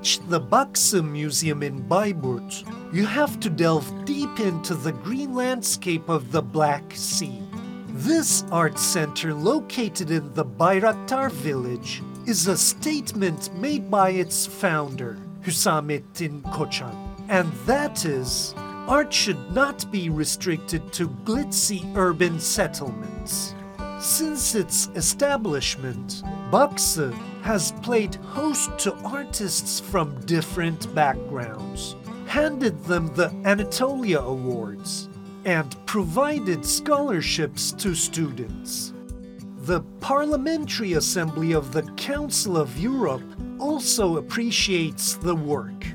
reach the Baksı Museum in Bayburt, you have to delve deep into the green landscape of the Black Sea. This art center, located in the Bayraktar village, is a statement made by its founder, Hüsamettin Koçan, and that is art should not be restricted to glitzy urban settlements. Since its establishment, Baksı has played host to artists from different backgrounds, handed them the Anatolia Awards, and provided scholarships to students. The Parliamentary Assembly of the Council of Europe also appreciates the work.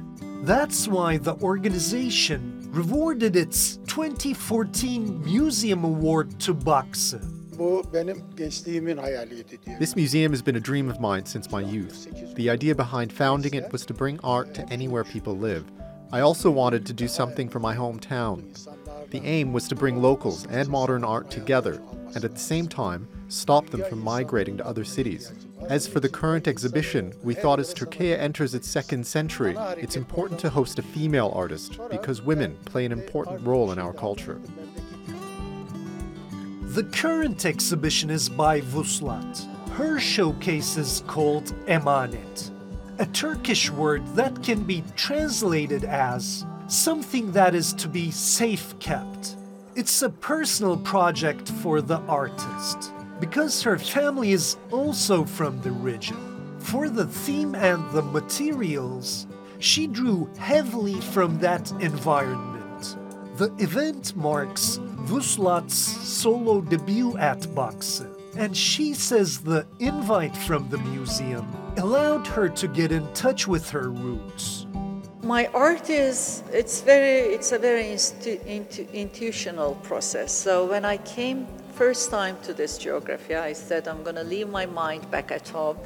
That's why the organization rewarded its 2014 Museum Award to Baksı. Bu benim gençliğimin hayaliydi diye. This museum has been a dream of mine since my youth. The idea behind founding it was to bring art to anywhere people live. I also wanted to do something for my hometown. The aim was to bring locals and modern art together, and at the same time, stop them from migrating to other cities. As for the current exhibition, we thought as Turkey enters its second century, it's important to host a female artist because women play an important role in our culture. The current exhibition is by Vuslat. Her showcase is called Emanet, a Turkish word that can be translated as something that is to be safe kept. It's a personal project for the artist because her family is also from the region. For the theme and the materials, she drew heavily from that environment. The event marks Vuslat's solo debut at Baksı, and she says the invite from the museum allowed her to get in touch with her roots. My art is it's very it's a very instu, intu, intuitional process. So when I came first time to this geography, I said I'm going to leave my mind back at home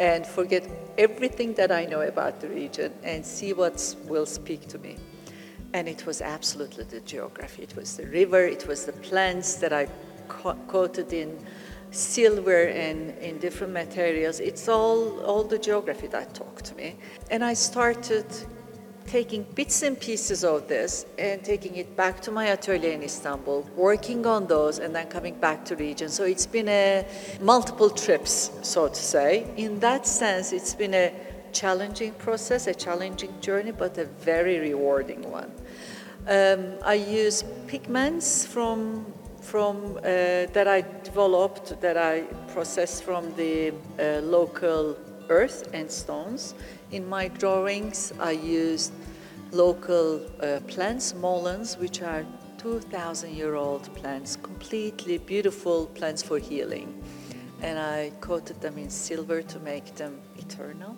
and forget everything that I know about the region and see what will speak to me. And it was absolutely the geography. It was the river. It was the plants that I co- coated in silver and in different materials. It's all all the geography that talked to me. And I started taking bits and pieces of this and taking it back to my atelier in Istanbul, working on those, and then coming back to region. So it's been a multiple trips, so to say. In that sense, it's been a challenging process, a challenging journey, but a very rewarding one. Um, I use pigments from from uh, that I developed, that I processed from the uh, local earth and stones. In my drawings, I used local uh, plants, mulleins, which are 2,000 year old plants, completely beautiful plants for healing. And I coated them in silver to make them eternal.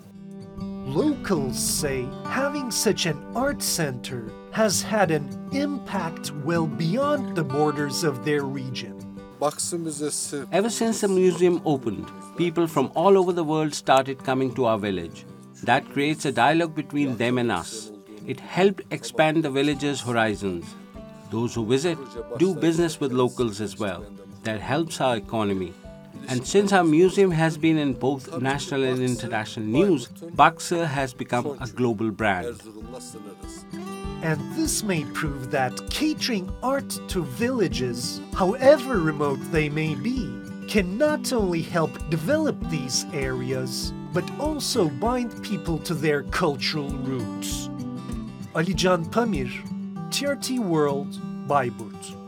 Locals say having such an art center has had an impact well beyond the borders of their region. Ever since the museum opened, people from all over the world started coming to our village. That creates a dialogue between them and us. It helped expand the village's horizons. Those who visit do business with locals as well. That helps our economy. And since our museum has been in both national and international news, Baksı has become a global brand. And this may prove that catering art to villages, however remote they may be, can not only help develop these areas, but also bind people to their cultural roots. Alican Pamir, TRT World, Bayburt.